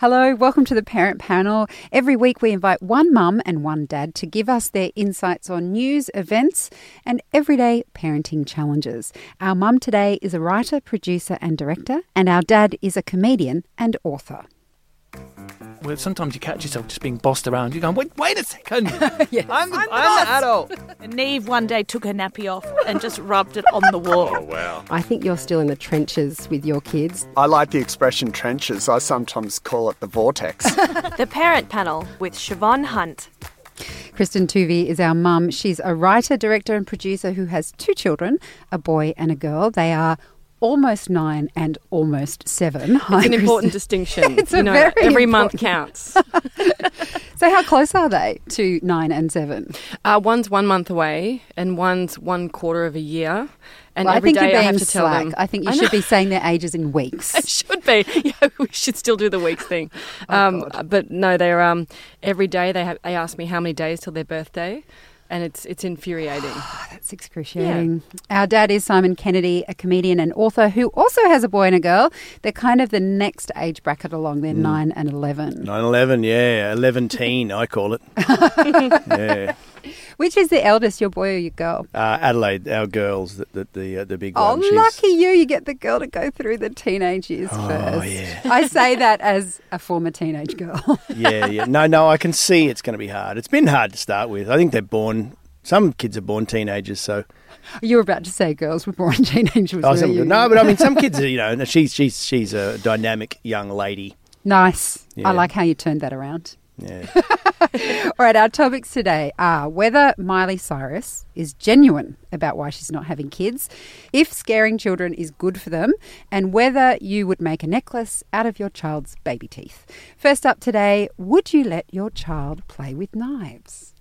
Hello, welcome to the Parent Panel. Every week we invite one mum and one dad to give us their insights on news, events, and everyday parenting challenges. Our mum today is a writer, producer, and director, and our dad is a comedian and author. Well, sometimes you catch yourself just being bossed around. You're going, wait, wait a second. Yes. I'm, the, I'm the adult. And Neve one day took her nappy off and just rubbed it on the wall. Oh, wow. I think you're still in the trenches with your kids. I like the expression trenches. I sometimes call it the vortex. The Parent Panel with Shevonne Hunt. Kristen Toovey is our mum. She's a writer, director, and producer who has two children, a boy and a girl. They are almost nine and almost seven. It's an important distinction. It's a you know, very every month counts. So, how close are they to nine and seven? Uh, one's one month away, and one's one quarter of a year. And Well, I think day you're I being have to tell slack. them. I think you I should be saying their ages in weeks. It should be. Yeah, we should still do the weeks thing. um, but no, they're um, every day they have, they ask me how many days till their birthday, and it's it's infuriating. That's excruciating. Our dad is Simon Kennedy, a comedian and author who also has a boy and a girl. They're kind of the next age bracket along. They're hmm. nine and 11. 9 11, yeah. 11 teen, I call it. yeah. Which is the eldest, your boy or your girl? Uh, Adelaide, our girls, the, the, the, uh, the big Oh, one. she's- lucky you. You get the girl to go through the teenage years Oh, first. yeah. I say that as a former teenage girl. Yeah, yeah. No, no, I can see it's going to be hard. It's been hard to start with. I think they're born, some kids are born teenagers, so. you were about to say girls were born teenagers. Oh, some, you? no, but I mean, some kids are, you know, she's, she's, she's a dynamic young lady. Nice. Yeah. I like how you turned that around. Yeah. All right, our topics today are whether Miley Cyrus is genuine about why she's not having kids, if scaring children is good for them, and whether you would make a necklace out of your child's baby teeth. First up today, would you let your child play with knives?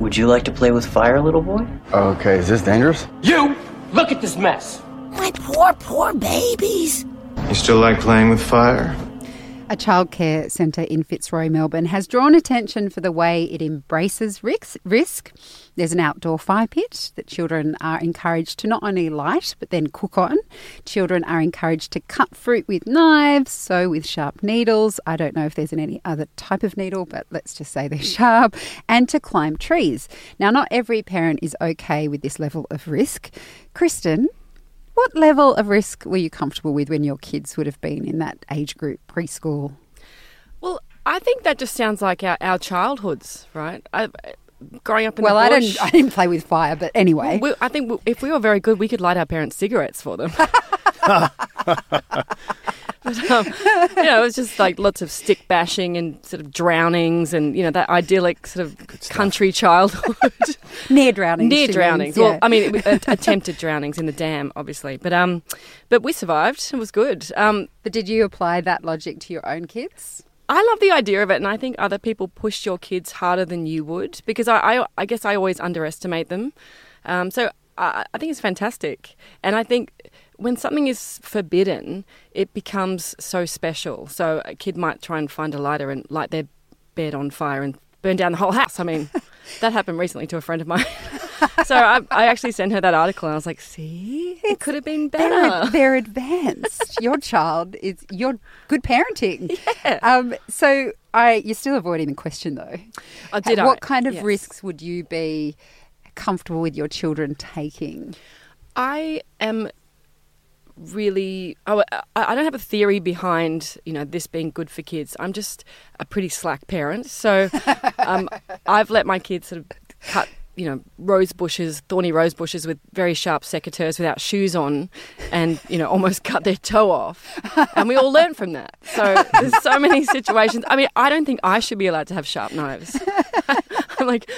Would you like to play with fire, little boy? Okay, is this dangerous? You! Look at this mess! My poor, poor babies. You still like playing with fire? A childcare centre in Fitzroy, Melbourne, has drawn attention for the way it embraces risk. There's an outdoor fire pit that children are encouraged to not only light but then cook on. Children are encouraged to cut fruit with knives, sew with sharp needles. I don't know if there's any other type of needle, but let's just say they're sharp, and to climb trees. Now, not every parent is okay with this level of risk. Kristen, what level of risk were you comfortable with when your kids would have been in that age group, preschool? Well, I think that just sounds like our, our childhoods, right? I, growing up in Well, the I bush, didn't. I didn't play with fire, but anyway. we, I think if we were very good, we could light our parents' cigarettes for them. but, um, you know, it was just like lots of stick bashing and sort of drownings and, you know, that idyllic sort of country childhood. near drownings. Near drownings. means, Well. I mean, it, a- attempted drownings in the dam, obviously. But um, but we survived. It was good. Um, but did you apply that logic to your own kids? I love the idea of it, and I think other people push your kids harder than you would because I, I, I guess I always underestimate them. Um, so I, I think it's fantastic, and I think when something is forbidden, it becomes so special. So a kid might try and find a lighter and light their bed on fire and burn down the whole house. I mean, that happened recently to a friend of mine. so I, I actually sent her that article, and I was like, "See, it could have been They're, better." they're advanced. your child is your good parenting. Um, so I, you're still avoiding the question though. Oh, did what I? kind of Yes. risks would you be comfortable with your children taking? I am really I, I don't have a theory behind you know this being good for kids. I'm just a pretty slack parent. So um, i've let my kids sort of cut you know rose bushes thorny rose bushes with very sharp secateurs without shoes on and you know almost cut their toe off. And we all learn from that. So there's so many situations. I mean i don't think i should be allowed to have sharp knives i'm like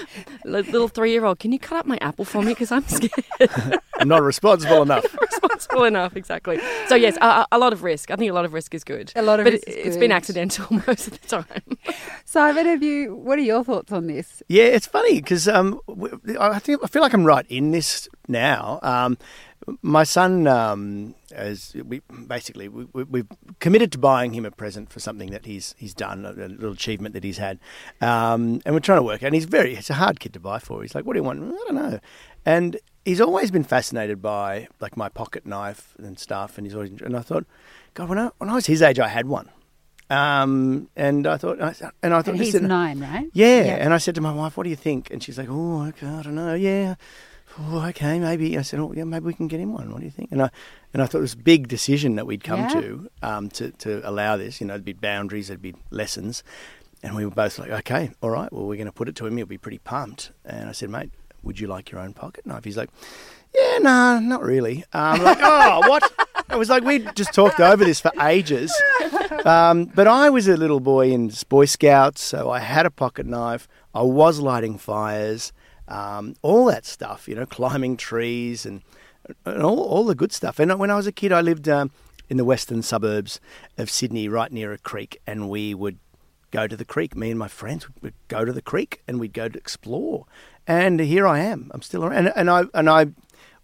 little three-year-old can you cut up my apple for me because i'm scared I'm not responsible enough. responsible enough, exactly. So yes, a, a lot of risk. I think a lot of risk is good. A lot of but risk it, is it's good. been accidental most of the time. Simon, have you? What are your thoughts on this? Yeah, it's funny because um, w- I think I feel like I'm right in this now. Um, my son, um, as we basically we, we, we've committed to buying him a present for something that he's he's done, a, a little achievement that he's had, um, and we're trying to work. And he's very he's a hard kid to buy for. He's like, "What do you want?" I don't know, and he's always been fascinated by like my pocket knife and stuff. And he's always and I thought, God, when I when I was his age, I had one. Um, and I thought, and I thought, he's nine, right? Yeah. Yeah. And I said to my wife, "What do you think?" And she's like, "Oh, okay, I don't know. Yeah, oh, okay, maybe." I said, "Oh, yeah, maybe we can get him one. What do you think?" And I and I thought it was a big decision that we'd come Yeah. to um, to to allow this. You know, there'd be boundaries, there'd be lessons, and we were both like, "Okay, all right. Well, we're going to put it to him. He'll be pretty pumped." And I said, "Mate, would you like your own pocket knife?" He's like. Yeah, no, not really. Um, like, oh, what? It was like we'd just talked over this for ages. Um, but I was a little boy in Boy Scouts, so I had a pocket knife. I was lighting fires, um, all that stuff, you know, climbing trees and, and all, all the good stuff. And when I was a kid, I lived um, in the western suburbs of Sydney, right near a creek, and we would go to the creek. Me and my friends would go to the creek and we'd go to explore. And here I am. I'm still around, and, and I and I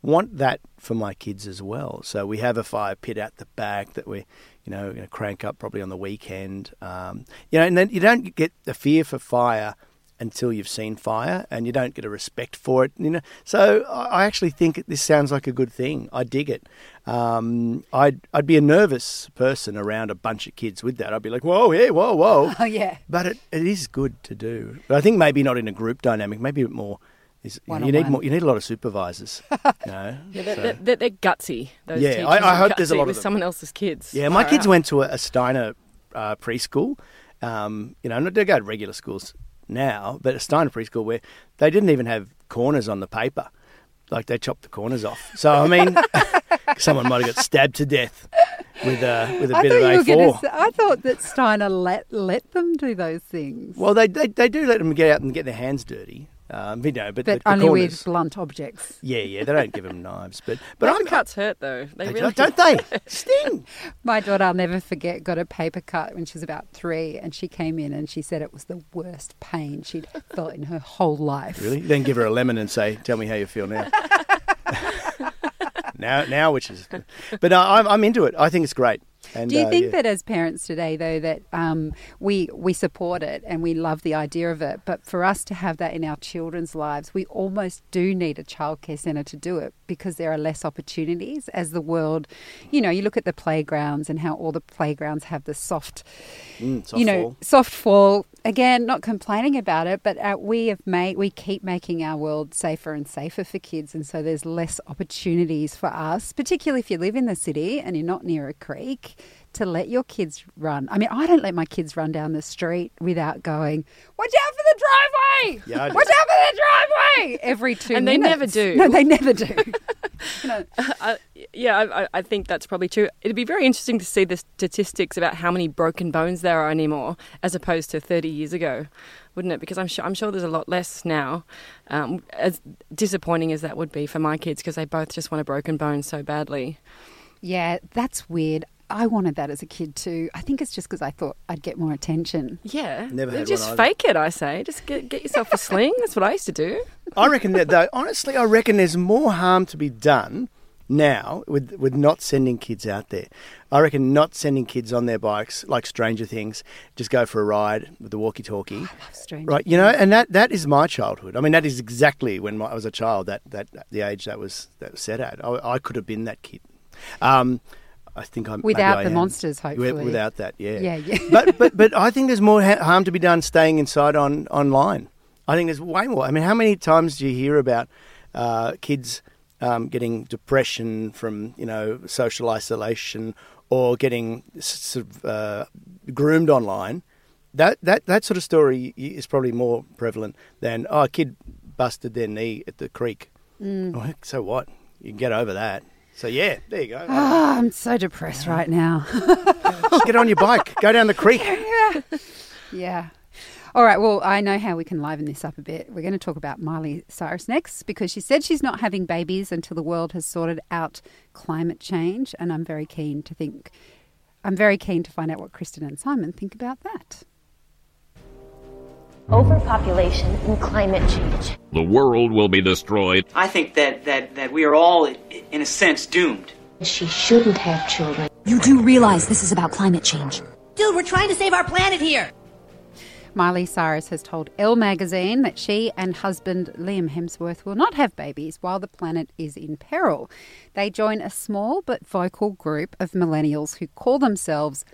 want that for my kids as well. So we have a fire pit out the back that we, you know, going to crank up probably on the weekend. Um, you know, and then you don't get the fear for fire until you've seen fire, and you don't get a respect for it. You know, so I I actually think this sounds like a good thing. I dig it. Um, I'd I'd be a nervous person around a bunch of kids with that. I'd be like, whoa, yeah, whoa, whoa. Oh, yeah. But it, it is good to do. But I think maybe not in a group dynamic. Maybe a bit more. Is, you, need One-on-one. more. You need a lot of supervisors. you know? Yeah, they're, So- they're, they're, they're gutsy. Those Yeah, I- I hope there's a lot of with them. someone else's kids. Yeah, my Far kids out. went to a, a Steiner uh, preschool. Um, you know, not they go to regular schools now, but a Steiner preschool where they didn't even have corners on the paper. Like they chopped the corners off. So I mean, someone might have got stabbed to death with a with a I bit of A4. say, I thought that Steiner let let them do those things. Well, they, they they do let them get out and get their hands dirty. Um, you know, but, but the, the only corners, with blunt objects. Yeah, yeah, they don't give them knives, but but Paper I'm, cuts hurt though. They, They really don't, don't they? Sting. My daughter, I'll never forget, got a paper cut when she was about three, and she came in and she said it was the worst pain she'd felt in her whole life. Really? Then give her a lemon and say, "Tell me how you feel now." now, now, which is, but uh, I'm I'm into it. I think it's great. And, Do you uh, think yeah. that as parents today, though, that um, we we support it and we love the idea of it, but for us to have that in our children's lives, we almost do need a childcare centre to do it because there are less opportunities as the world. You know, you look at the playgrounds and how all the playgrounds have the soft, Mm, soft you know, fall. soft fall. Again, not complaining about it, but uh, we have made we keep making our world safer and safer for kids, and so there's less opportunities for us, particularly if you live in the city and you're not near a creek, to let your kids run. I mean, I don't let my kids run down the street without going, "Watch out for the driveway! Yeah, I do. Watch out for the driveway!" Every two And they never do. No, they never do. you know, I, yeah, I, I- I think that's probably true. It'd be very interesting to see the statistics about how many broken bones there are anymore, as opposed to 30 years ago, wouldn't it? Because I'm sure I'm sure there's a lot less now. Um, as disappointing as that would be for my kids, because they both just want a broken bone so badly. yeah, that's weird. I wanted that as a kid too. I think it's just because I thought I'd get more attention. Yeah, Never had just one fake it. I say, just get, get yourself a sling. That's what I used to do. I reckon that though. Honestly, I reckon there's more harm to be done now with with not sending kids out there. I reckon not sending kids on their bikes like Stranger Things. Just go for a ride with the walkie-talkie. Strange. Right, you know, and that, that is my childhood. I mean, that is exactly when my, I was a child. That, that the age that was that was set at. I, I could have been that kid. Um, I think I'm Without the am. monsters, hopefully. Without that, yeah, Yeah, yeah. but but but I think there's more ha- harm to be done staying inside on online. I think there's way more. I mean, how many times do you hear about uh, kids um, getting depression from you know social isolation or getting sort of uh, groomed online? That that that sort of story is probably more prevalent than oh, a kid busted their knee at the creek. Mm. Oh, so what? You can get over that. So yeah, there you go. Oh, I'm so depressed right now. Just get on your bike, go down the creek. Yeah. All right. Well, I know how we can liven this up a bit. We're going to talk about Miley Cyrus next because she said she's not having babies until the world has sorted out climate change, and I'm very keen to think. I'm very keen to find out what Kristen and Simon think about that. Overpopulation and climate change. The world will be destroyed. I think that, that, that we are all, in a sense, doomed. She shouldn't have children. You do realize this is about climate change. Dude, we're trying to save our planet here. Miley Cyrus has told Elle magazine that she and husband Liam Hemsworth will not have babies while the planet is in peril. They join a small but vocal group of millennials who call themselves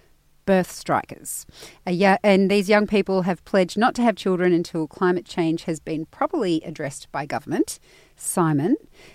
birth strikers. Yo- and these young people have pledged not to have children until climate change has been properly addressed by government. Simon,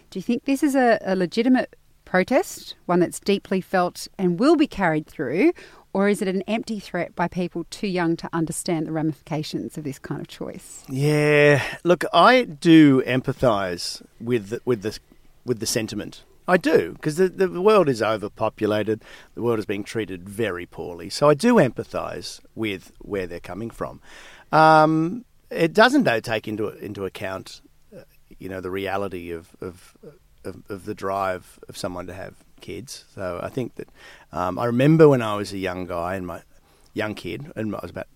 do you think this is a, a legitimate protest, one that's deeply felt and will be carried through, or is it an empty threat by people too young to understand the ramifications of this kind of choice? Yeah, look, I do empathise with with the with the sentiment. I do because the the world is overpopulated. The world is being treated very poorly. So I do empathise with where they're coming from. Um, it doesn't though take into into account, uh, you know, the reality of, of of of the drive of someone to have kids. So I think that um, I remember when I was a young guy and my young kid, and I was about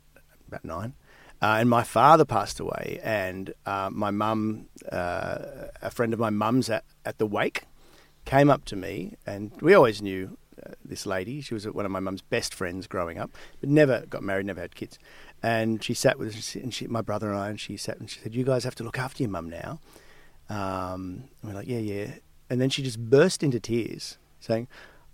about nine. Uh, and my father passed away, and uh, my mum, uh, a friend of my mum's at, at the wake, came up to me, and we always knew uh, this lady. She was one of my mum's best friends growing up, but never got married, never had kids. And she sat with us, and she, my brother and I, and she sat and she said, "You guys have to look after your mum now." Um, and we're like, "Yeah, yeah." And then she just burst into tears, saying,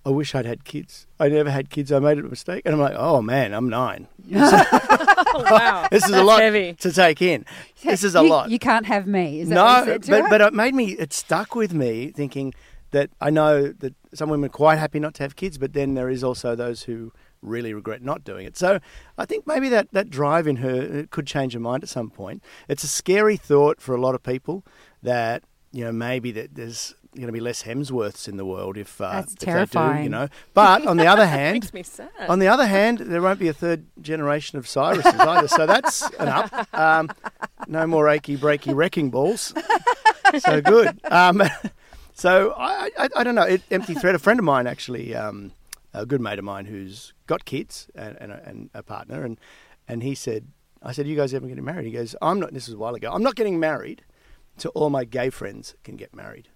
I wish I'd had kids. I never had kids. I made a mistake. And I'm like, oh man, I'm nine. oh, wow. this is That's a lot heavy. to take in. This is a you, lot. You can't have me. Is that no, what you said to but, her? but it made me, it stuck with me thinking that I know that some women are quite happy not to have kids, but then there is also those who really regret not doing it. So I think maybe that, that drive in her uh, could change her mind at some point. It's a scary thought for a lot of people that, you know, maybe that there's going to be less Hemsworths in the world if uh, That's if they do, terrifying. you know. But on the other hand, Makes me sad. on the other hand, there won't be a third generation of Cyruses either, so that's an up. Um, no more achy breaky wrecking balls. So good. Um, so I, I, I don't know. It, empty threat. A friend of mine actually, um, a good mate of mine, who's got kids and, and, a, and a partner, and and he said, I said, "You guys ever getting married?" He goes, "I'm not." This was a while ago. I'm not getting married until all my gay friends can get married.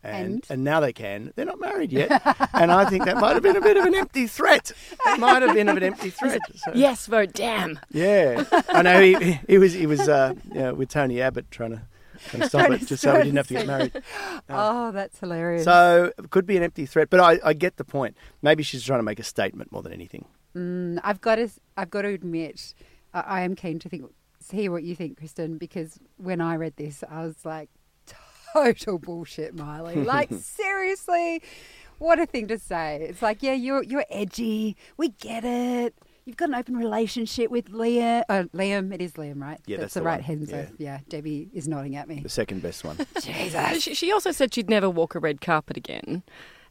And, and now they can. They're not married yet, and I think that might have been a bit of an empty threat. It might have been of an empty threat. So- Yes, vote damn. yeah, I know he, he, he was he was uh, you know, with Tony Abbott trying to, to stop it just so we didn't have to get married. oh, that's hilarious. So it could be an empty threat, but I, I get the point. Maybe she's trying to make a statement more than anything. Mm, I've got to, I've got to admit, I, I am keen to think, hear what you think, Kristen, because when I read this, I was like, total bullshit, Miley. Like seriously, what a thing to say. It's like, yeah, you're you're edgy. We get it. You've got an open relationship with Liam. Uh, Liam, it is Liam, right? Yeah, that's the, the right one. hand. Yeah. So, yeah, Debbie is nodding at me. The second best one. Jesus. She, she also said she'd never walk a red carpet again,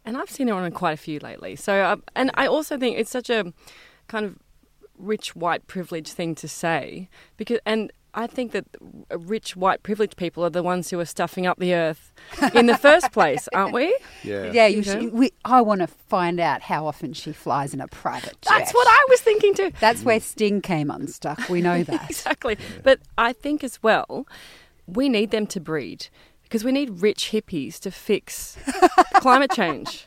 and I've seen her on quite a few lately. So, uh, and I also think it's such a kind of rich white privilege thing to say because, and I think that rich white privileged people are the ones who are stuffing up the earth in the first place, aren't we? Yeah. Yeah, you You should, we, I want to find out how often she flies in a private jet. That's what I was thinking too. That's where Sting came unstuck. We know that. exactly. But I think as well, we need them to breed because we need rich hippies to fix climate change.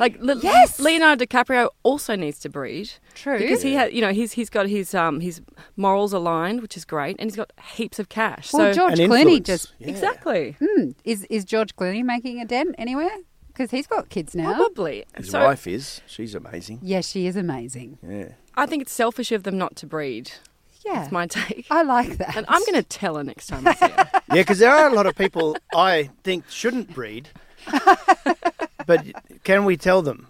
Like Yes! Leonardo DiCaprio also needs to breed. True. Because he had, you know, he's he's got his um his morals aligned, which is great, and he's got heaps of cash. Well, so George An Clooney influence. just Yeah. exactly, Hmm. Is is George Clooney making a dent anywhere? Because he's got kids now. probably. His so wife is. She's amazing. Yeah, she is amazing. Yeah. I think it's selfish of them not to breed. Yeah, That's my take. I like that. and I'm going to tell her next time I see her. Yeah, because there are a lot of people I think shouldn't breed. but can we tell them?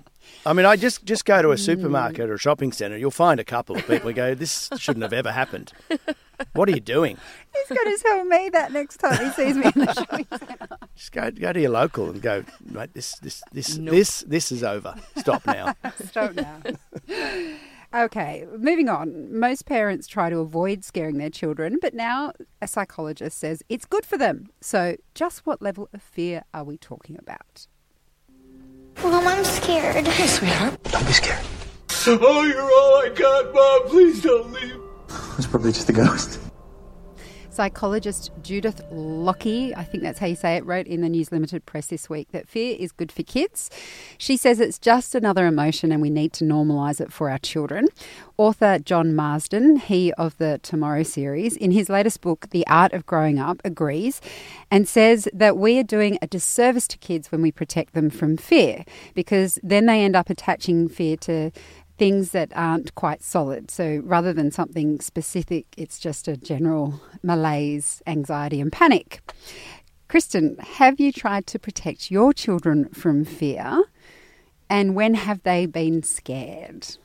I mean, I just just go to a supermarket or a shopping centre. You'll find a couple of people who go, "This shouldn't have ever happened." What are you doing? He's going to tell me that next time he sees me in the shopping centre. Just go go to your local and go, "Mate, this this this Nope. this this is over. Stop now." Stop now. Okay, moving on. Most parents try to avoid scaring their children, but now a psychologist says it's good for them. So, just what level of fear are we talking about? Mom, I'm scared. Hey, sweetheart. Don't be scared. Oh, you're all I got, Mom. Please don't leave. It's probably just a ghost. Psychologist Judith Lockie, I think that's how you say it, wrote in the News Limited press this week that fear is good for kids. She says it's just another emotion and we need to normalise it for our children. Author John Marsden, he of the Tomorrow series, in his latest book, The Art of Growing Up, agrees and says that we are doing a disservice to kids when we protect them from fear because then they end up attaching fear to things that aren't quite solid. So rather than something specific, it's just a general malaise, anxiety, and panic. Kristen, have you tried to protect your children from fear? And when have they been scared?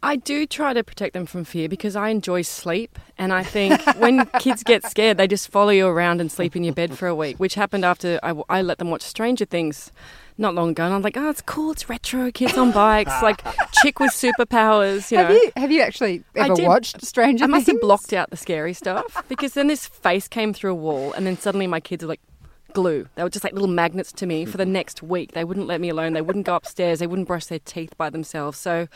I do try to protect them from fear because I enjoy sleep. And I think when kids get scared, they just follow you around and sleep in your bed for a week, which happened after I, I let them watch Stranger Things not long ago. And I'm like, oh, it's cool. It's retro. Kids on bikes, like chick with superpowers. You have know. you have you actually ever did. watched Stranger I must Things? have blocked out the scary stuff because then this face came through a wall, and then suddenly my kids are like glue. They were just like little magnets to me for the next week. They wouldn't let me alone. They wouldn't go upstairs. They wouldn't brush their teeth by themselves. So,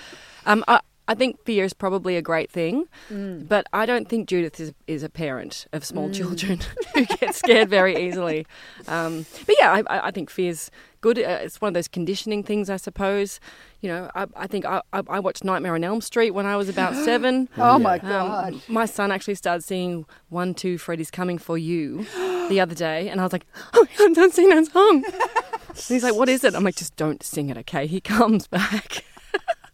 um, I, I think fear is probably a great thing, Mm. but I don't think Judith is, is a parent of small children who get scared very easily. Um, but yeah, I, I think fear's good. Uh, it's one of those conditioning things, I suppose. You know, I, I think I, I, I watched Nightmare on Elm Street when I was about seven. Oh my Um, God. my son actually started seeing One, Two, Freddy's Coming for You the other day, and I was like, oh, my God, don't sing that song. and he's like, what is it? I'm like, just don't sing it, okay? He comes back.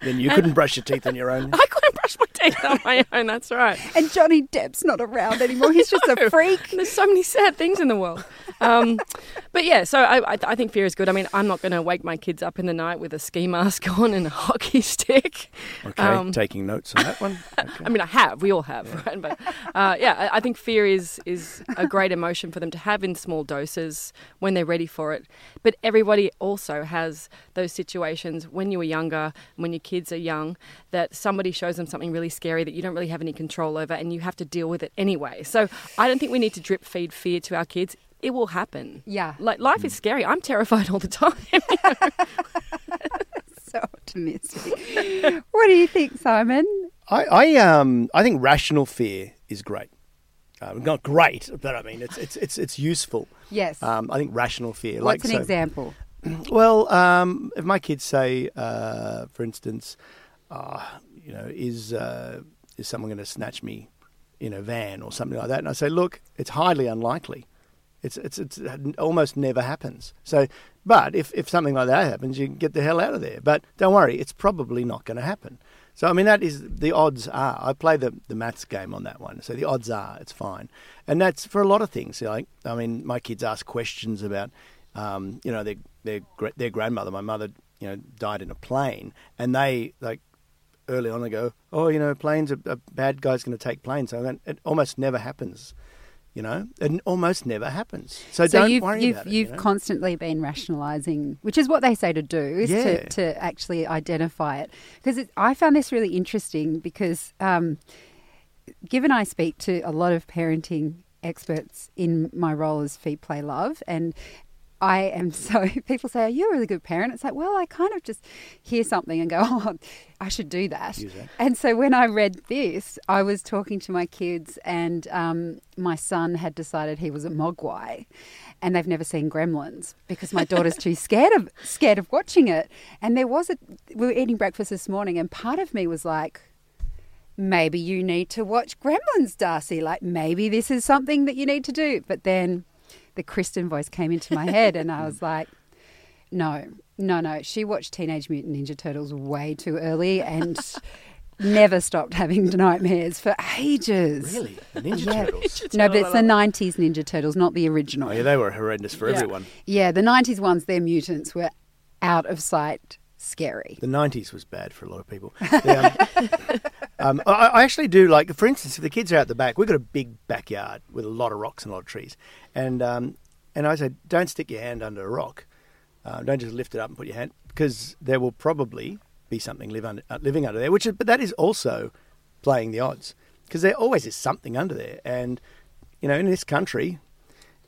Then you couldn't brush your teeth on your own. I couldn't brush my teeth on my own, that's right. And Johnny Depp's not around anymore. He's just a freak. There's so many sad things in the world. Um, but yeah, so I, I, I think fear is good. I mean, I'm not going to wake my kids up in the night with a ski mask on and a hockey stick. Okay, Um, taking notes on that one. I mean, I have. We all have, right? But uh, yeah, I, I think fear is is a great emotion for them to have in small doses when they're ready for it. But everybody also has those situations when you were younger, when your kids are young, that somebody shows them something really scary that you don't really have any control over, and you have to deal with it anyway. So I don't think we need to drip feed fear to our kids. It will happen. Yeah. Like life is scary. I'm terrified all the time. so optimistic. what do you think, Simon? I, I um I think rational fear is great. Uh, not great, but I mean it's it's it's it's useful. Yes. Um, I think rational fear. What's like an so- example? Well, um, if my kids say, uh, for instance, uh, you know, is uh, is someone going to snatch me in a van or something like that, and I say, look, it's highly unlikely. It's it's it's it almost never happens. So, but if if something like that happens, you get the hell out of there. But don't worry, it's probably not going to happen. So I mean, that is the odds are. I play the the maths game on that one. So the odds are it's fine, and that's for a lot of things. Like I mean, my kids ask questions about, um, you know, their their their grandmother. My mother, you know, died in a plane, and they like early on they go, oh, you know, planes, a, a bad guy's going to take planes. So it almost never happens. You know, it almost never happens. So, don't you've, worry you've, about it. You've you know? constantly been rationalising, which is what they say to do, is Yeah. to, to actually identify it. Because I found this really interesting because um, given I speak to a lot of parenting experts in my role as Feed Play Love, and I am so people say, Are you a really good parent? It's like, well, I kind of just hear something and go, Oh, I should do that. And so when I read this, I was talking to my kids, and um, my son had decided he was a mogwai, and they've never seen Gremlins because my daughter's too scared of scared of watching it. And there was a we were eating breakfast this morning, and part of me was like, maybe you need to watch Gremlins, Darcy. Like maybe this is something that you need to do. But then the Kristen voice came into my head, and I was like, no, no, no. She watched Teenage Mutant Ninja Turtles way too early and never stopped having nightmares for ages. Really? The Ninja Yeah. Turtles? No, but it's the 90s Ninja Turtles, not the original. Oh, yeah, they were horrendous for Yeah. everyone. Yeah, the 90s ones, their mutants were out of sight scary. The '90s was bad for a lot of people. The, um, um, I, I actually do like, for instance, if the kids are out the back, we've got a big backyard with a lot of rocks and a lot of trees, and um, and I say, don't stick your hand under a rock. Uh, don't just lift it up and put your hand because there will probably be something live under, uh, living under there. Which, is, but that is also playing the odds because there always is something under there, and you know, in this country,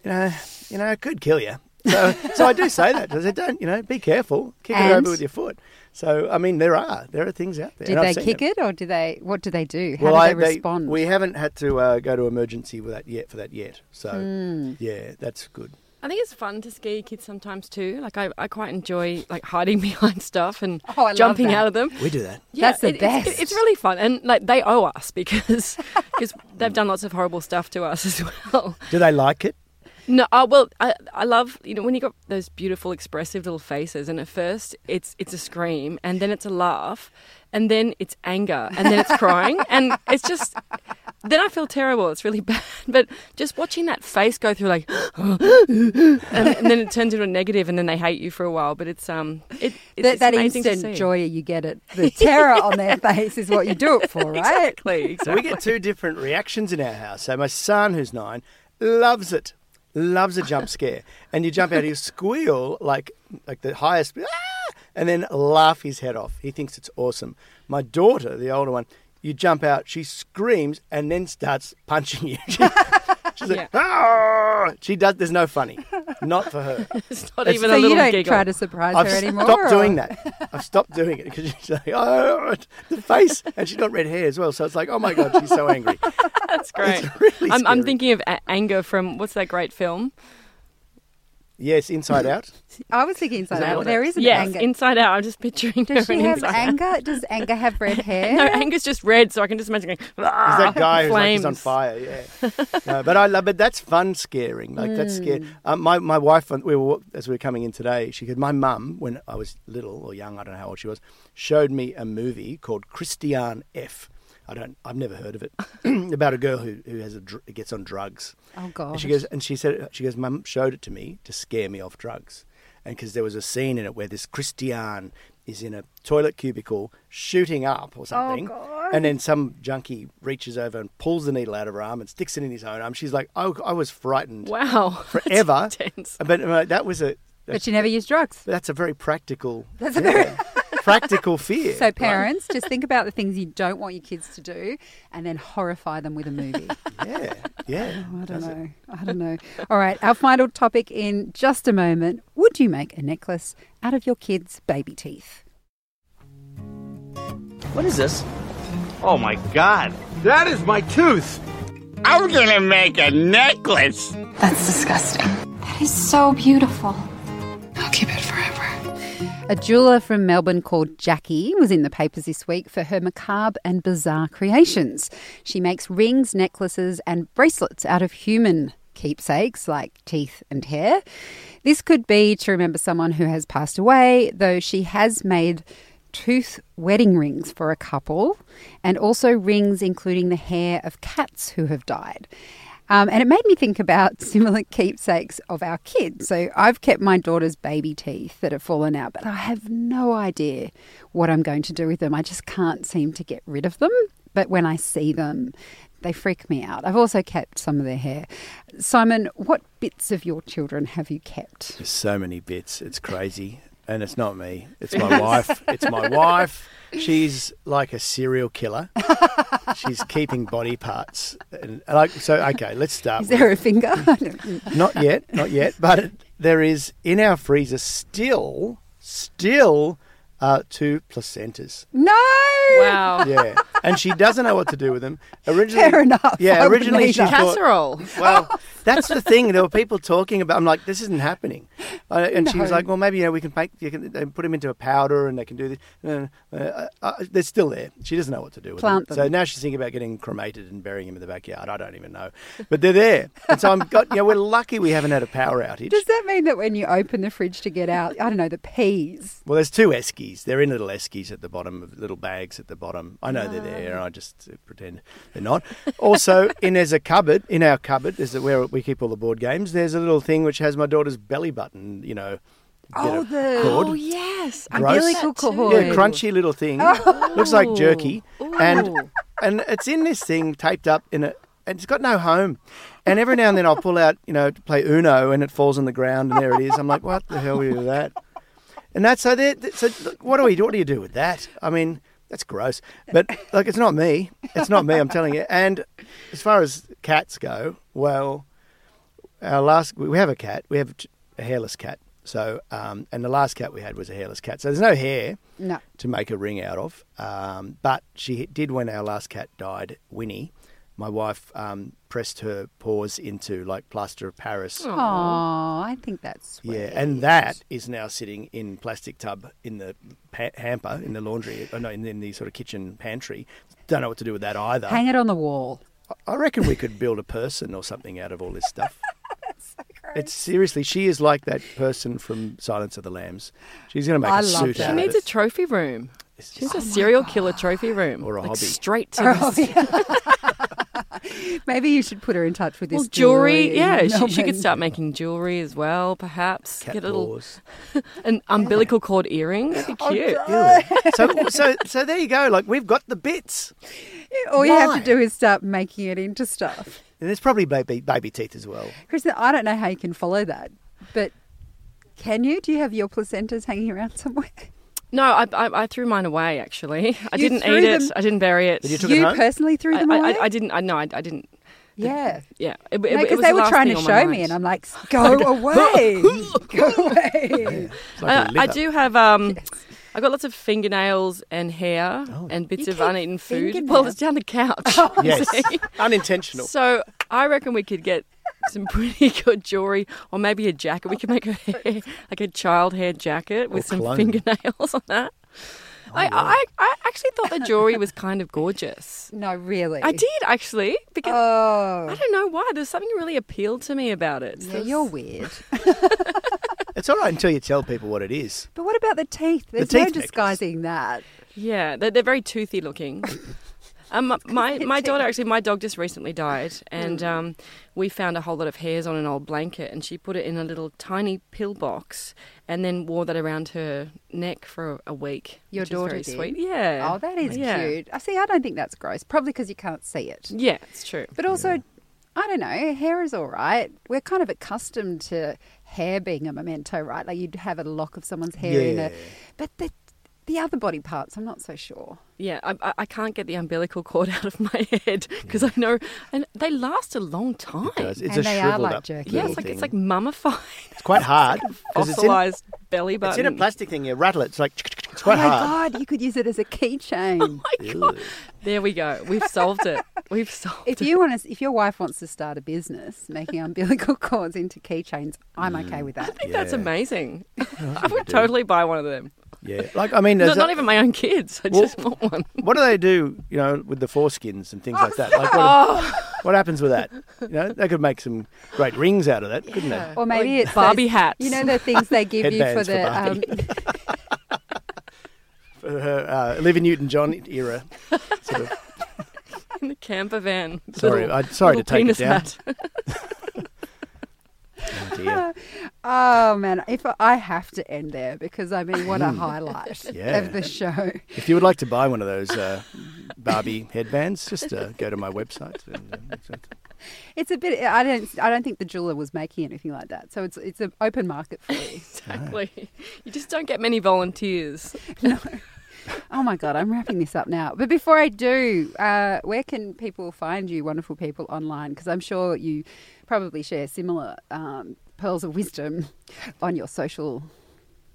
you know, you know, it could kill you. So, so I do say that. I say, don't, you know, be careful. Kick it over with your foot. So, I mean, there are there are things out there. Did and they kick them. it or do they? What do they do? How well, do I, they respond? we haven't had to uh, go to emergency with that yet for that yet. So, Hmm. yeah, that's good. I think it's fun to ski kids sometimes too. Like I, I quite enjoy like hiding behind stuff and Oh, jumping out of them. We do that. That's the it- it's- best. It's, really fun, and like they owe us because because they've done lots of horrible stuff to us as well. Do they like it? No, uh, well, I, I love you know when you got those beautiful, expressive little faces, and at first it's it's a scream, and then it's a laugh, and then it's anger, and then it's crying, and it's just. Then I feel terrible. It's really bad. But just watching that face go through, like, and, and then it turns into a negative, and then they hate you for a while. But it's um, it, it's, that, it's that amazing to instant see. joy you get it, the terror on their face is what you do it for, right? Exactly. So we get two different reactions in our house. So my son, who's nine, loves it, loves a jump scare, and you jump out, you squeal like like the highest, "Ah!" and then laugh his head off. He thinks it's awesome. My daughter, the older one, you jump out, she screams and then starts punching you. She- She's like, "Ah!" she does. There's no funny, not for her. It's not It's- even So a you little don't giggle. try to surprise I've her anymore? stopped or- doing that. I've stopped doing it because she's like, oh, the face, and she's got red hair as well. So it's like, oh my god, she's so angry. That's great. really I'm, I'm scary. thinking of a- anger from what's that great film? Yes, Inside Out. I was thinking inside out. what There it- is an yes, anger. Inside Out. I'm just picturing Does her she in have Inside Out. anger? Does anger have red hair? No, anger's just red, so I can just imagine going. Is that guy who's like he's on fire? Yeah. no, but I love. But that's fun scaring. Like that's scary. Um, my my wife, we were as we were coming in today, she said my mum, when I was little or young, I don't know how old she was, showed me a movie called Christiane F. I don't. I've never heard of it. about a girl who who has a dr- gets on drugs. Oh God. And she goes, and she said, she goes, Mum showed it to me to scare me off drugs, and because there was a scene in it where this Christiane is in a toilet cubicle shooting up or something, Oh God. and then some junkie reaches over and pulls the needle out of her arm and sticks it in his own arm. She's like, oh, I was frightened Wow. forever, That's but uh, that was a. But she never used drugs. That's a very practical. That's a very practical fear. So right? parents, just think about the things you don't want your kids to do, and then horrify them with a movie. Yeah, yeah. Oh, I don't know. I don't know. All right, our final topic in just a moment. Would you make a necklace out of your kids' baby teeth? What is this? Oh my god. That is my tooth. I'm gonna make a necklace. That's disgusting. That is so beautiful. I'll keep it forever. A jeweller from Melbourne called Jackie was in the papers this week for her macabre and bizarre creations. She makes rings, necklaces, and bracelets out of human keepsakes like teeth and hair. This could be to remember someone who has passed away, though she has made tooth wedding rings for a couple and also rings including the hair of cats who have died. Um, and it made me think about similar keepsakes of our kids. So I've kept my daughter's baby teeth that have fallen out, but I have no idea what I'm going to do with them. I just can't seem to get rid of them. But when I see them, they freak me out. I've also kept some of their hair. Simon, what bits of your children have you kept? There's so many bits. It's crazy. And it's not me. It's my wife. It's my wife. She's like a serial killer. She's keeping body parts. And like so okay, let's start Is with- there a finger? not yet, not yet, but it, there is in our freezer still still uh, two placentas. no! Wow. Yeah, and she doesn't know what to do with them. Originally, Fair enough. Yeah, wouldn't originally she either. thought. Casserole. Well, that's the thing. There were people talking about. I'm like, this isn't happening. Uh, and she was like, well, maybe you know we can make. You can they put them into a powder, and they can do this. Uh, uh, uh, they're still there. She doesn't know what to do with Plant them. them. So now she's thinking about getting cremated and burying them in the backyard. I don't even know, but they're there. And so I'm got. You know, we're lucky we haven't had a power outage. Does that mean that when you open the fridge to get out, I don't know, the peas? Well, there's two eskies. They're in little eskies at the bottom of little bags at the bottom. I know they're there. I just uh, pretend they're not. Also, in there's a cupboard in our cupboard. Is where we keep all the board games. There's a little thing which has my daughter's belly button. You know. Oh, the cord. Oh yes, Gross. umbilical cord. Yeah, crunchy little thing. Looks like jerky, Ooh. and and it's in this thing taped up in it, and it's got no home. And every now and then I'll pull out, you know, to play Uno, and it falls on the ground, and there it is. I'm like, what the hell are you that? And that's so. there- So look, what do we? What do you do with that? I mean, that's gross. But like, it's not me. It's not me. I'm telling you. And as far as cats go, well, our last we have a cat. We have a hairless cat. So, um, and the last cat we had was a hairless cat. So there's no hair No. to make a ring out of. Um, but she did when our last cat died, Winnie. My wife um, pressed her paws into like plaster of Paris. Oh, I think that's sweet. Yeah, and that is now sitting in plastic tub in the pa- hamper in the laundry, or no, in, in the sort of kitchen pantry. Don't know what to do with that either. Hang it on the wall. I reckon we could build a person or something out of all this stuff. It's seriously, she is like that person from Silence of the Lambs. She's going to make I a love suit that. out She of needs it. a trophy room. She's a serial killer trophy room. Or a like hobby. Straight to Or a the Maybe you should put her in touch with this Well, jewelry, yeah, she, she could start making jewelry as well, perhaps. Cat Get a little paws. an umbilical cord earring. That'd be oh, cute. so, so, so there you go. Like we've got the bits. All you have to do is start making it into stuff. And there's probably baby baby teeth as well. Kristen, I don't know how you can follow that, but can you? Do you have your placentas hanging around somewhere? No, I, I, I threw mine away. Actually, I You didn't eat them- it. I didn't bury it. But you took you it home? personally threw them I, away? I, I didn't. I no, I, I didn't. yeah. Yeah, it, it, Because it was they were trying to show me, and I'm like, go away, go away. It's like a I, I liver. do have um. I got lots of fingernails and hair and bits You of uneaten food. fingernails? Well, it's down the couch. you Yes, see. unintentional. So I reckon we could get some pretty good jewelry, or maybe a jacket. We could make a hair, like a child hair jacket with Or some cologne. fingernails on that. I, I I actually thought the jewelry was kind of gorgeous. No, really. I did actually because Oh, I don't know why. There's something really appealed to me about it. yeah, you're weird. It's all right until you tell people what it is. But what about the teeth? There's teeth no necklace. disguising that. Yeah, they're, they're very toothy looking. Um, my my daughter actually, my dog just recently died, and um, we found a whole lot of hairs on an old blanket, and she put it in a little tiny pill box, and then wore that around her neck for a week. Your which is daughter very did? sweet. Yeah. Oh, that is Yeah. cute. I see. I don't think that's gross. Probably because you can't see it. Yeah, it's true. But also, I don't know. Hair is all right. We're kind of accustomed to hair being a memento, right? Like you'd have a lock of someone's hair in a. Yeah. But the the other body parts, I'm not so sure. Yeah, I, I- I can't get the umbilical cord out of my head because I know, and they last a long time. It does. It's And a they are like up jerky. Yeah, it's like thing. it's like mummified, It's quite hard because it's in, fossilized belly it's in a plastic thing. You rattle it. It's like it's quite oh my hard. god, you could use it as a keychain. Oh Ew. There we go. We've solved it. We've solved if it. you want to, if your wife wants to start a business making umbilical cords into keychains, I'm okay mm. with that. I think that's amazing. I would totally buy one of them. Yeah, like I mean, Not, there's not even my own kids. I Well- just want one. what do they do? You know, with the foreskins and things like that. Like what, Oh. what happens with that? You know, they could make some great rings out of that, couldn't they? Or maybe Like it's Barbie those- hats. You know the things they give you for Headbands for the. Barbie. um, For her uh, Olivia Newton-John era. Sort of, in the camper van. Sorry, Little- I- sorry to little take it penis down. Hat. oh oh man, if I have to end there because I mean, what a highlight. Yeah. of the show. If you would like to buy one of those uh, Barbie headbands, just uh, go to my website. And, uh, it's- It's a bit. I don't. I don't think the jeweler was making anything like that. So it's it's an open market for you. Exactly. You just don't get many volunteers. No. oh my god, I'm wrapping this up now. But before I do, uh, where can people find you, wonderful people, online? Because I'm sure you probably share similar um, pearls of wisdom on your social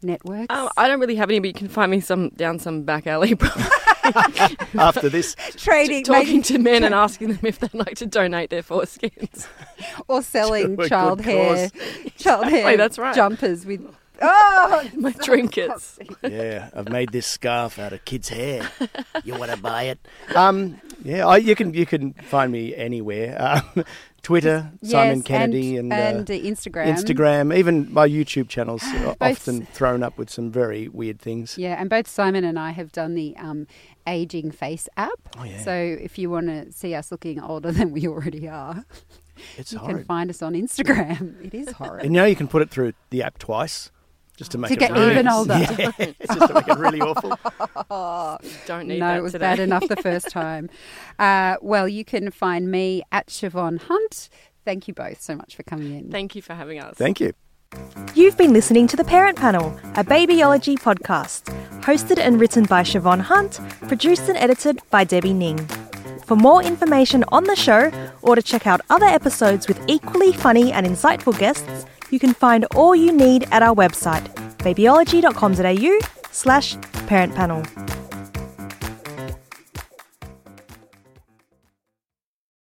networks. Um, I don't really have any, but you can find me some down some back alley, probably, after this, Trading, talking making- to men and asking them if they'd like to donate their foreskins. or selling child good hair, child Exactly, hair that's right. jumpers with. Oh, My trinkets. yeah, I've made this scarf out of kids' hair. You want to buy it? Um, yeah, I, you can you can find me anywhere. Um, Twitter, Simon Yes, Kennedy, and, and, uh, and uh, Instagram. Instagram, even my YouTube channels are often thrown up with some very weird things. Yeah, and both Simon and I have done the um, aging face app. Oh, yeah. So if you want to see us looking older than we already are, It's you horrid. can find us on Instagram. It is horrid. And now you can put it through the app twice, just to make it get really, even older. Yeah, it's just to make it really awful. Don't need no, that it was today. bad enough the first time. Uh, well, you can find me at Shevonne Hunt. Thank you both so much for coming in. Thank you for having us. Thank you. You've been listening to The Parent Panel, a babyology podcast, hosted and written by Shevonne Hunt, produced and edited by Debbie Ning. For more information on the show or to check out other episodes with equally funny and insightful guests, you can find all you need at our website, babyology.com.au slash parent panel.